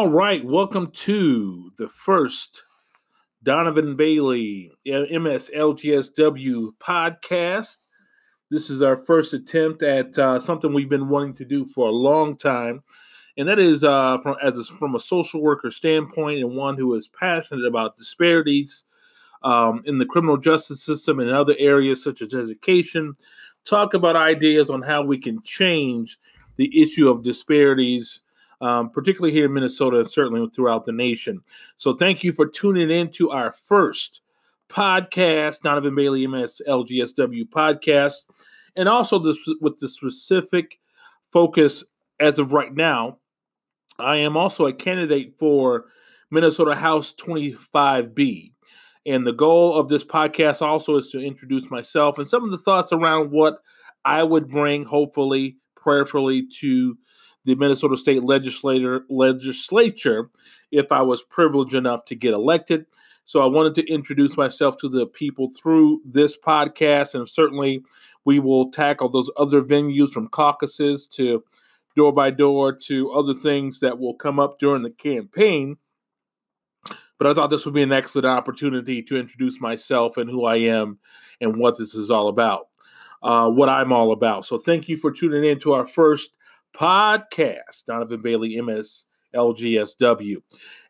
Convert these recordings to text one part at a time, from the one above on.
All right, welcome to the first Donovan Bailey MSLGSW podcast. This is our first attempt at uh, something we've been wanting to do for a long time, and that is uh, from as a, from a social worker standpoint and one who is passionate about disparities um, in the criminal justice system and other areas such as education. Talk about ideas on how we can change the issue of disparities um, particularly here in Minnesota and certainly throughout the nation. So thank you for tuning in to our first podcast, Donovan Bailey MS LGSW podcast, and also this with the specific focus as of right now. I am also a candidate for Minnesota House 25B. And the goal of this podcast also is to introduce myself and some of the thoughts around what I would bring, hopefully, prayerfully, to the Minnesota State legislator legislature if I was privileged enough to get elected. So I wanted to introduce myself to the people through this podcast, and certainly we will tackle those other venues from caucuses to door by door to other things that will come up during the campaign. But I thought this would be an excellent opportunity to introduce myself and who I am and what this is all about, uh, what I'm all about. So thank you for tuning in to our first podcast, Donovan Bailey, MS LGSW.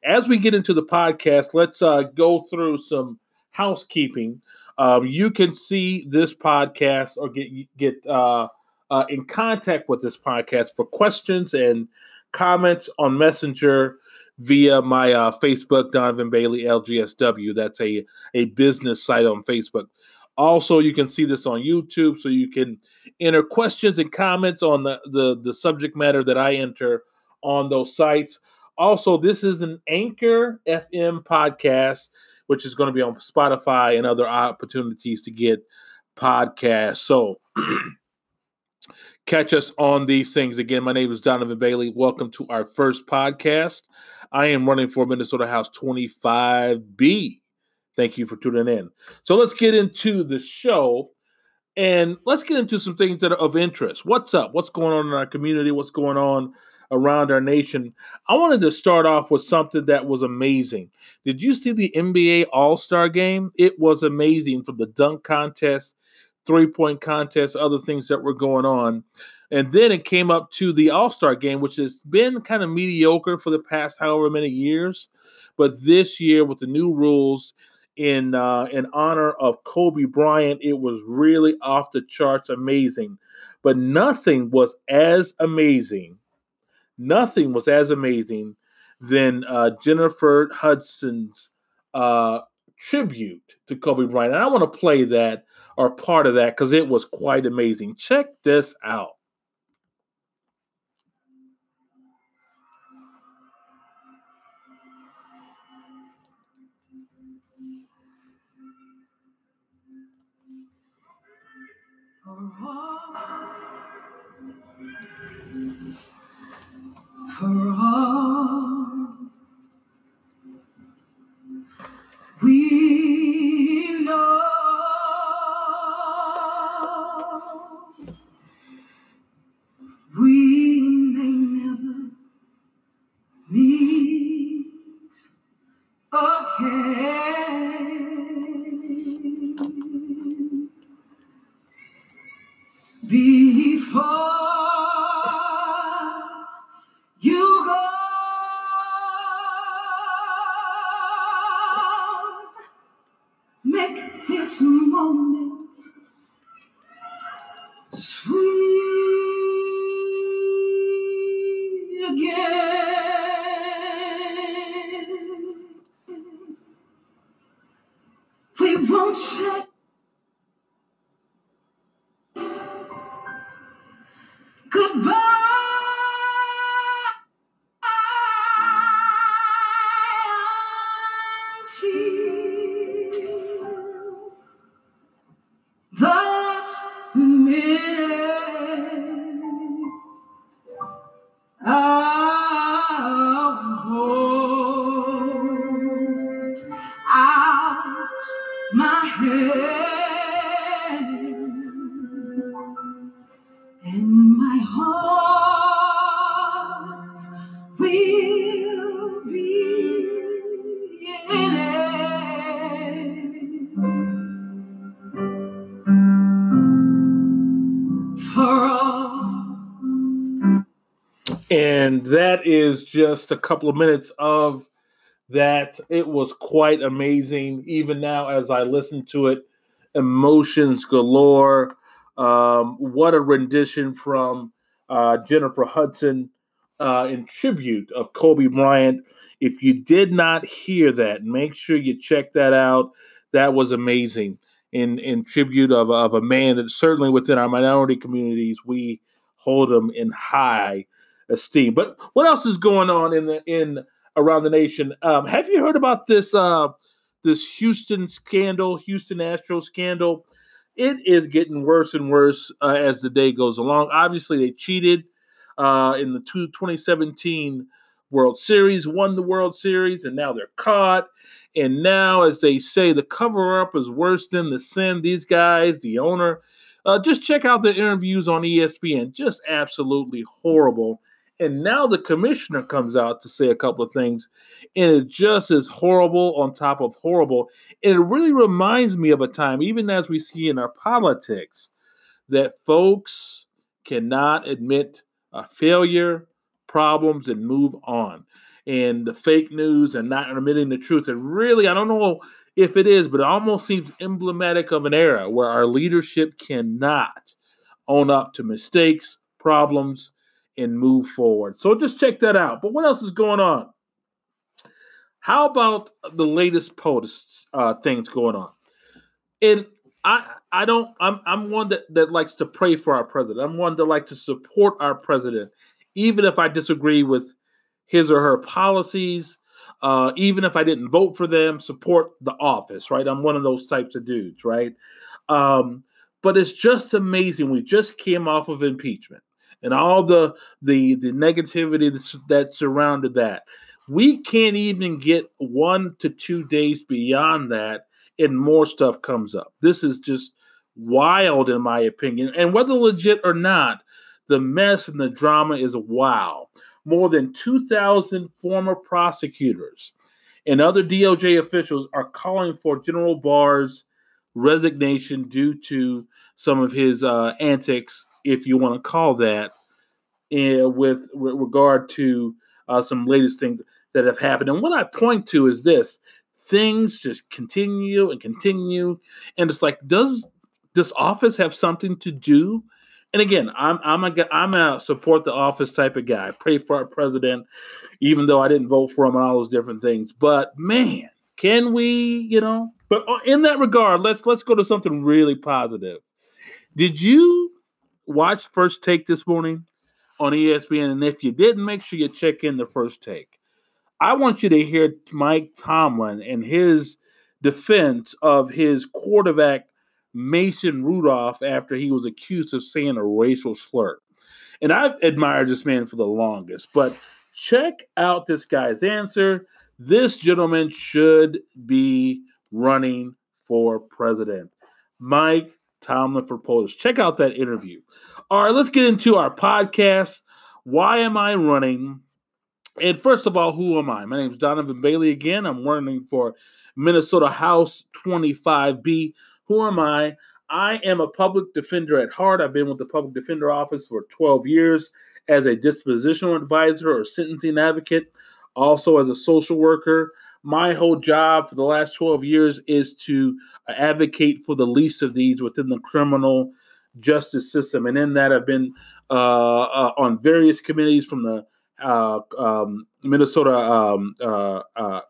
As we get into the podcast, let's uh, go through some housekeeping. Um, you can see this podcast or get get uh, uh, in contact with this podcast for questions and comments on Messenger via my uh, Facebook, Donovan Bailey LGSW. That's a a business site on Facebook. Also, you can see this on YouTube, so you can enter questions and comments on the, the, the subject matter that I enter on those sites. Also, this is an Anchor FM podcast, which is going to be on Spotify and other opportunities to get podcasts. So, catch us on these things. Again, my name is Donovan Bailey. Welcome to our first podcast. I am running for Minnesota House 25B. Thank you for tuning in. So let's get into the show and let's get into some things that are of interest. What's up? What's going on in our community? What's going on around our nation? I wanted to start off with something that was amazing. Did you see the NBA All Star game? It was amazing from the dunk contest, three point contest, other things that were going on. And then it came up to the All Star game, which has been kind of mediocre for the past however many years. But this year, with the new rules, in uh, in honor of Kobe Bryant. It was really off the charts amazing, but nothing was as amazing. Nothing was as amazing than uh, Jennifer Hudson's uh, tribute to Kobe Bryant. And I want to play that or part of that because it was quite amazing. Check this out. For all This moment. and my heart will be in it for all. And that is just a couple of minutes of that. It was quite amazing. Even now, as I listen to it, emotions galore um, what a rendition from uh, Jennifer Hudson uh, in tribute of Kobe Bryant. If you did not hear that, make sure you check that out. That was amazing in in tribute of, of a man that certainly within our minority communities we hold him in high esteem. But what else is going on in the in around the nation? Um, have you heard about this uh, this Houston scandal, Houston Astro scandal? It is getting worse and worse uh, as the day goes along. Obviously, they cheated uh, in the two, 2017 World Series, won the World Series, and now they're caught. And now, as they say, the cover up is worse than the sin. These guys, the owner, uh, just check out the interviews on ESPN. Just absolutely horrible. And now the commissioner comes out to say a couple of things, and it just is horrible on top of horrible. And it really reminds me of a time, even as we see in our politics, that folks cannot admit a failure, problems, and move on and the fake news and not admitting the truth. And really, I don't know if it is, but it almost seems emblematic of an era where our leadership cannot own up to mistakes, problems, and move forward. So just check that out. But what else is going on? How about the latest posts uh, things going on? And I I don't I'm I'm one that, that likes to pray for our president. I'm one that like to support our president, even if I disagree with his or her policies. Uh, even if I didn't vote for them, support the office, right? I'm one of those types of dudes, right? Um, but it's just amazing. We just came off of impeachment and all the the the negativity that's, that surrounded that. We can't even get one to two days beyond that, and more stuff comes up. This is just wild, in my opinion. And whether legit or not, the mess and the drama is wow more than 2,000 former prosecutors and other DOJ officials are calling for General Barr's resignation due to some of his uh, antics, if you want to call that, with, regard to uh, some latest things that have happened. And what I point to is this things just continue and continue. And it's like, does this office have something to do and again, I'm I'm a I'm a support the office type of guy. Pray for our president, even though I didn't vote for him and all those different things. But man, can we, you know? But uh, in that regard, let's let's go to something really positive. Did you watch First Take this morning on ESPN? And if you didn't, make sure you check in the First Take. I want you to hear Mike Tomlin and his defense of his quarterback Mason Rudolph after he was accused of saying a racial slur. And I've admired this man for the longest, but check out this guy's answer. This gentleman should be running for president. Mike Tomlin for POTUS. Check out that interview. All right, let's get into our podcast. Why am I running? And first of all, who am I? My name is Donovan Bailey again. I'm running for Minnesota House 25B. Who am I? I am a public defender at heart. I've been with the public defender office for 12 years as a dispositional advisor or sentencing advocate, also as a social worker. My whole job for the last 12 years is to advocate for the least of these within the criminal justice system. And in that, I've been uh, uh, on various committees from the uh, um, Minnesota um, uh, uh,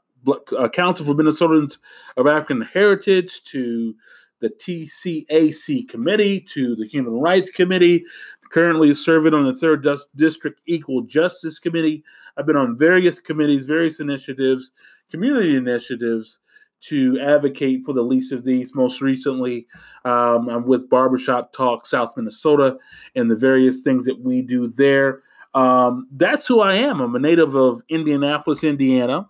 Council for Minnesotans of African Heritage to the TCAC committee to the Human Rights Committee, currently serving on the Third District Equal Justice Committee. I've been on various committees, various initiatives, community initiatives to advocate for the least of these. Most recently, um, I'm with Barbershop Talk South Minnesota and the various things that we do there. Um, that's who I am. I'm a native of Indianapolis, Indiana,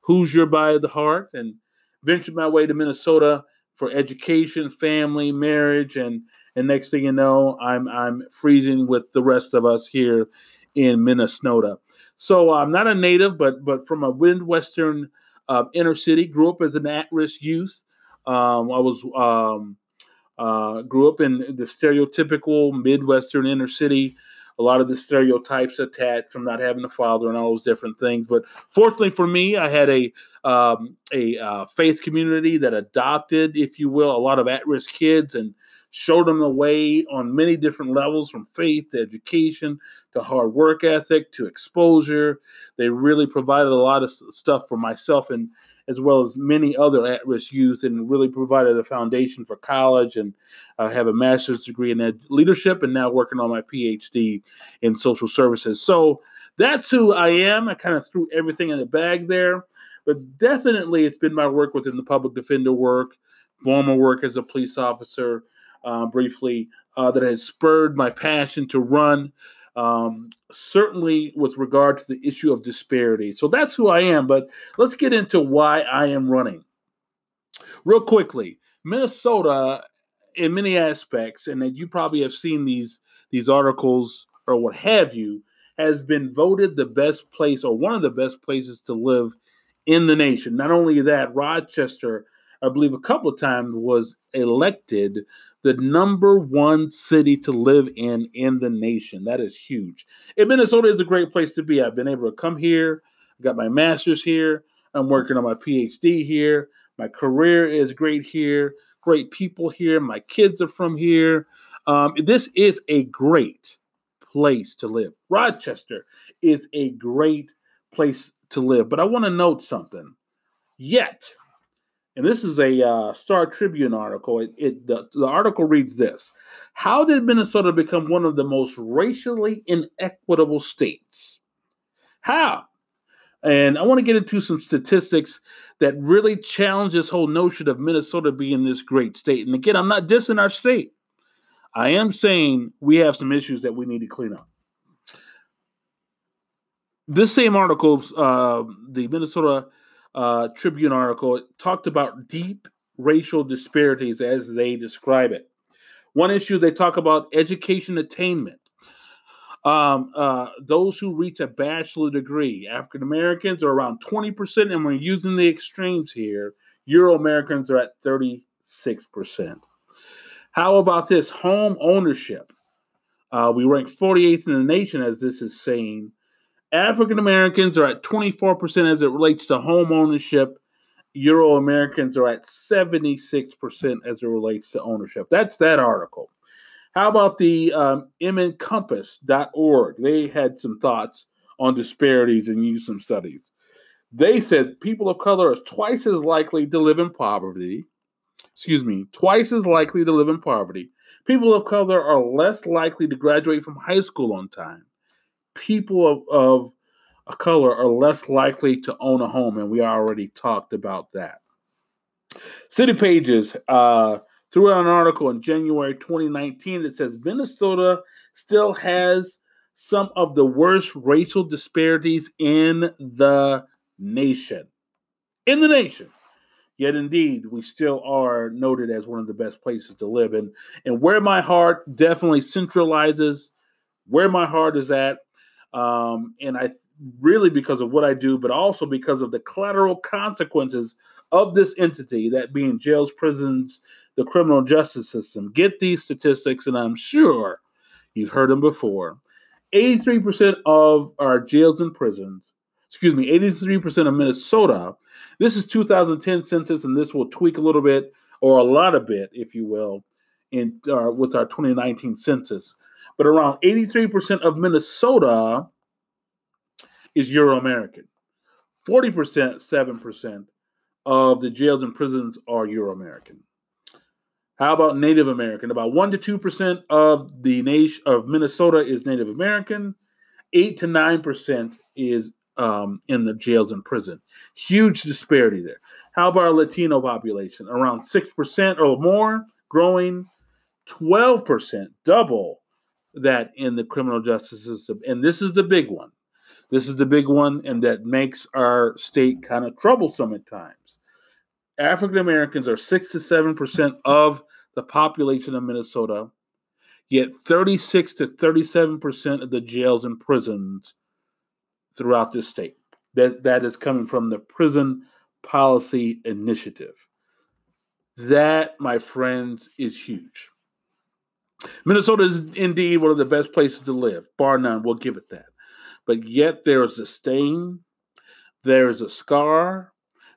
Hoosier by the heart, and ventured my way to Minnesota for education, family, marriage, and and next thing you know, I'm I'm freezing with the rest of us here in Minnesota. So I'm not a native, but but from a midwestern uh, inner city. Grew up as an at-risk youth. Um, I was um, uh, grew up in the stereotypical midwestern inner city a lot of the stereotypes attached from not having a father and all those different things. But fortunately for me, I had a um, a uh, faith community that adopted, if you will, a lot of at-risk kids and showed them the way on many different levels, from faith to education to hard work ethic to exposure. They really provided a lot of stuff for myself and as well as many other at-risk youth, and really provided a foundation for college. And I have a master's degree in leadership, and now working on my PhD in social services. So that's who I am. I kind of threw everything in the bag there, but definitely it's been my work within the public defender work, former work as a police officer, uh, briefly, uh, that has spurred my passion to run um, certainly with regard to the issue of disparity. So that's who I am, but let's get into why I am running. Real quickly, Minnesota, in many aspects, and that you probably have seen these these articles or what have you, has been voted the best place or one of the best places to live in the nation. Not only that, Rochester, I believe, a couple of times was elected the number one city to live in in the nation. That is huge. And Minnesota is a great place to be. I've been able to come here. I got my master's here. I'm working on my PhD here. My career is great here. Great people here. My kids are from here. Um, this is a great place to live. Rochester is a great place to live. But I want to note something. Yet, and this is a uh, Star Tribune article. It, it the, the article reads this: How did Minnesota become one of the most racially inequitable states? How? And I want to get into some statistics that really challenge this whole notion of Minnesota being this great state. And again, I'm not dissing our state. I am saying we have some issues that we need to clean up. This same article, uh, the Minnesota uh, Tribune article, talked about deep racial disparities as they describe it. One issue they talk about education attainment. Um, uh, those who reach a bachelor degree, African Americans are around 20%, and we're using the extremes here. Euro Americans are at 36%. How about this home ownership? Uh, we rank 48th in the nation, as this is saying, African Americans are at 24% as it relates to home ownership. Euro Americans are at 76% as it relates to ownership. That's that article. How about the um, mncompass.org? They had some thoughts on disparities and used some studies. They said people of color are twice as likely to live in poverty. Excuse me, twice as likely to live in poverty. People of color are less likely to graduate from high school on time people of, of a color are less likely to own a home, and we already talked about that. City Pages uh, threw out an article in January 2019 that says Minnesota still has some of the worst racial disparities in the nation. In the nation. Yet indeed, we still are noted as one of the best places to live. And, and where my heart definitely centralizes, where my heart is at, um, and I really because of what I do, but also because of the collateral consequences of this entity, that being jails, prisons, the criminal justice system. Get these statistics, and I'm sure you've heard them before. 83% of our jails and prisons, excuse me, 83% of Minnesota, this is 2010 census, and this will tweak a little bit or a lot of bit, if you will, in uh, with our 2019 census but around 83% of Minnesota is Euro American. 40%, 7% of the jails and prisons are Euro American. How about Native American? About 1 to 2% of the nation of Minnesota is Native American. 8 to 9% is um, in the jails and prison. Huge disparity there. How about our Latino population? Around 6% or more, growing 12%, double that in the criminal justice system. And this is the big one. This is the big one, and that makes our state kind of troublesome at times. African Americans are 6 to 7% of the population of Minnesota, yet 36 to 37% of the jails and prisons throughout this state. That, that is coming from the Prison Policy Initiative. That, my friends, is huge. Minnesota is indeed one of the best places to live, bar none. We'll give it that. But yet there is a stain, there is a scar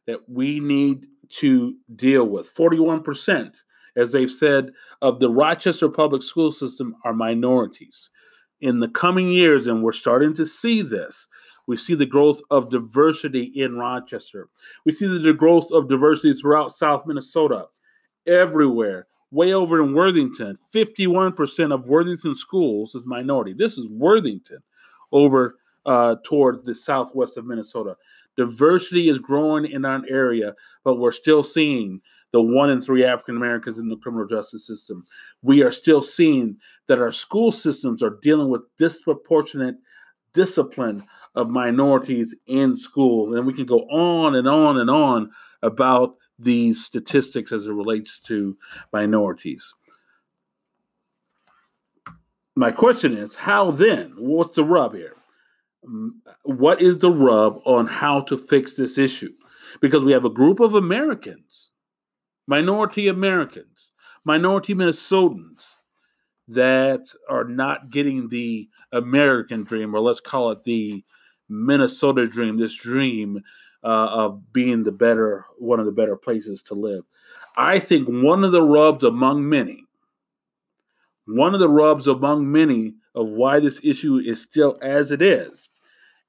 that we need to deal with. 41%, as they've said, of the Rochester public school system are minorities. In the coming years, and we're starting to see this, we see the growth of diversity in Rochester. We see the growth of diversity throughout South Minnesota, everywhere. Way over in Worthington, 51% of Worthington schools is minority. This is Worthington over uh, toward the southwest of Minnesota. Diversity is growing in our area, but we're still seeing the one in three African Americans in the criminal justice system. We are still seeing that our school systems are dealing with disproportionate discipline of minorities in school. And we can go on and on and on about these statistics as it relates to minorities. My question is how then? What's the rub here? What is the rub on how to fix this issue? Because we have a group of Americans, minority Americans, minority Minnesotans that are not getting the American dream, or let's call it the Minnesota dream, this dream uh, of being the better, one of the better places to live. I think one of the rubs among many, one of the rubs among many of why this issue is still as it is,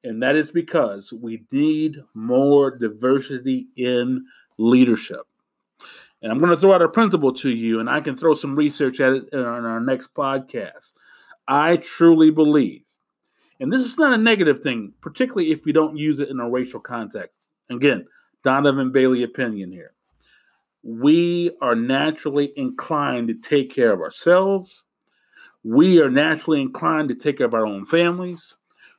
and that is because we need more diversity in leadership. And I'm going to throw out a principle to you, and I can throw some research at it on our next podcast. I truly believe, and this is not a negative thing, particularly if you don't use it in a racial context. Again, Donovan Bailey opinion here. We are naturally inclined to take care of ourselves. We are naturally inclined to take care of our own families.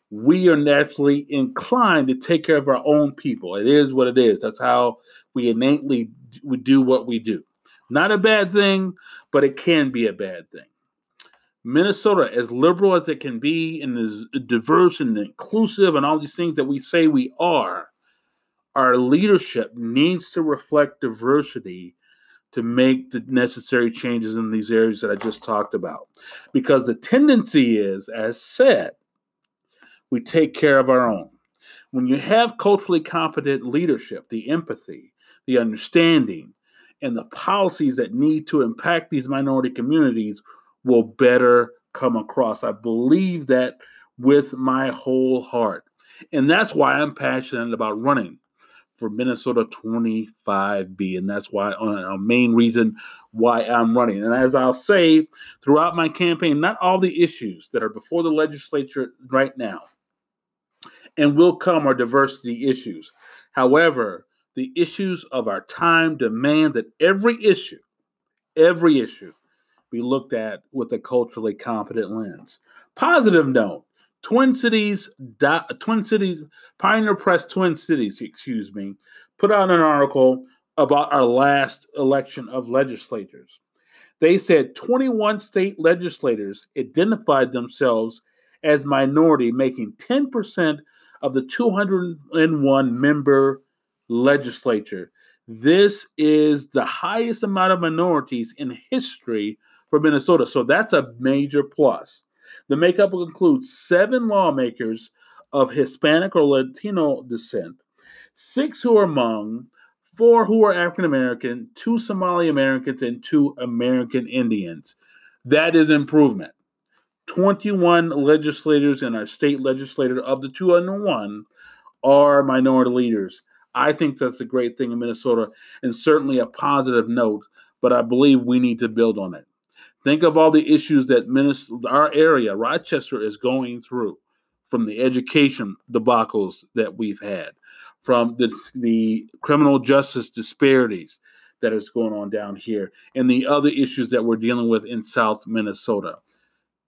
We are naturally inclined to take care of our own people. It is what it is. That's how we innately we do what we do. Not a bad thing, but it can be a bad thing. Minnesota, as liberal as it can be and as diverse and inclusive and all these things that we say we are, our leadership needs to reflect diversity to make the necessary changes in these areas that I just talked about. Because the tendency is, as said, we take care of our own. When you have culturally competent leadership, the empathy, the understanding, and the policies that need to impact these minority communities will better come across. I believe that with my whole heart. And that's why I'm passionate about running for Minnesota 25B. And that's why uh, main reason why I'm running. And as I'll say throughout my campaign, not all the issues that are before the legislature right now and will come are diversity issues. However, the issues of our time demand that every issue, every issue, be looked at with a culturally competent lens. Positive note Twin Cities, Twin Cities, Pioneer Press Twin Cities, excuse me, put out an article about our last election of legislators. They said 21 state legislators identified themselves as minority, making 10% of the 201 member legislature. This is the highest amount of minorities in history for Minnesota. So that's a major plus. The makeup will include seven lawmakers of Hispanic or Latino descent, six who are Hmong, four who are African American, two Somali Americans, and two American Indians. That is improvement. 21 legislators in our state legislature of the 201 are minority leaders. I think that's a great thing in Minnesota and certainly a positive note, but I believe we need to build on it. Think of all the issues that our area, Rochester, is going through from the education debacles that we've had, from the, the criminal justice disparities that is going on down here, and the other issues that we're dealing with in South Minnesota.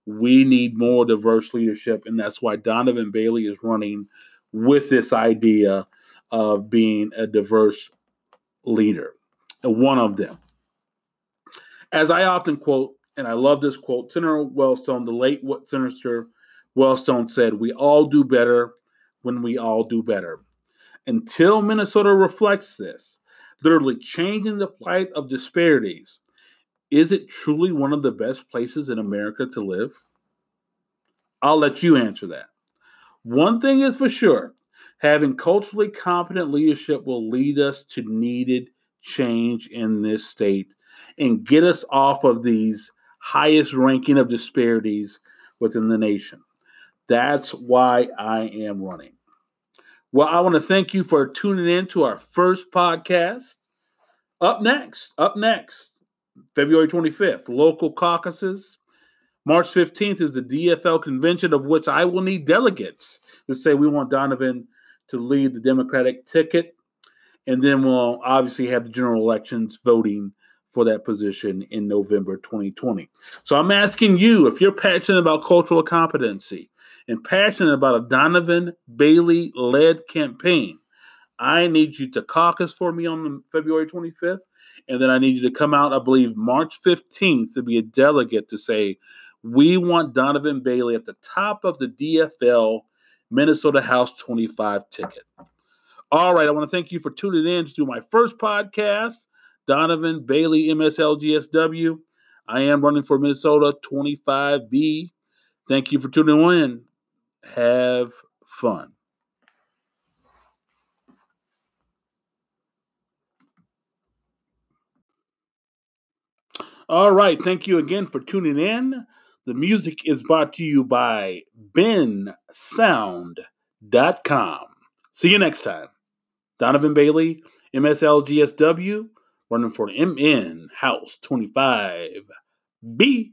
We need more diverse leadership, and that's why Donovan Bailey is running with this idea of being a diverse leader, one of them. As I often quote, and I love this quote. Senator Wellstone, the late Senator Wellstone said, We all do better when we all do better. Until Minnesota reflects this, literally changing the plight of disparities is it truly one of the best places in America to live? I'll let you answer that. One thing is for sure having culturally competent leadership will lead us to needed change in this state and get us off of these highest ranking of disparities within the nation. That's why I am running. Well, I want to thank you for tuning in to our first podcast. Up next, up next, February 25th, local caucuses. March 15th is the DFL convention, of which I will need delegates to say we want Donovan to lead the Democratic ticket. And then we'll obviously have the general elections voting for that position in November 2020. So I'm asking you if you're passionate about cultural competency and passionate about a Donovan Bailey led campaign, I need you to caucus for me on February 25th. And then I need you to come out, I believe, March 15th to be a delegate to say, we want Donovan Bailey at the top of the DFL Minnesota House 25 ticket. All right, I want to thank you for tuning in to my first podcast, Donovan Bailey MSLGSW. I am running for Minnesota 25B. Thank you for tuning in. Have fun. All right. Thank you again for tuning in. The music is brought to you by bensound.com. See you next time. Donovan Bailey, MSLGSW, running for MN House 25B.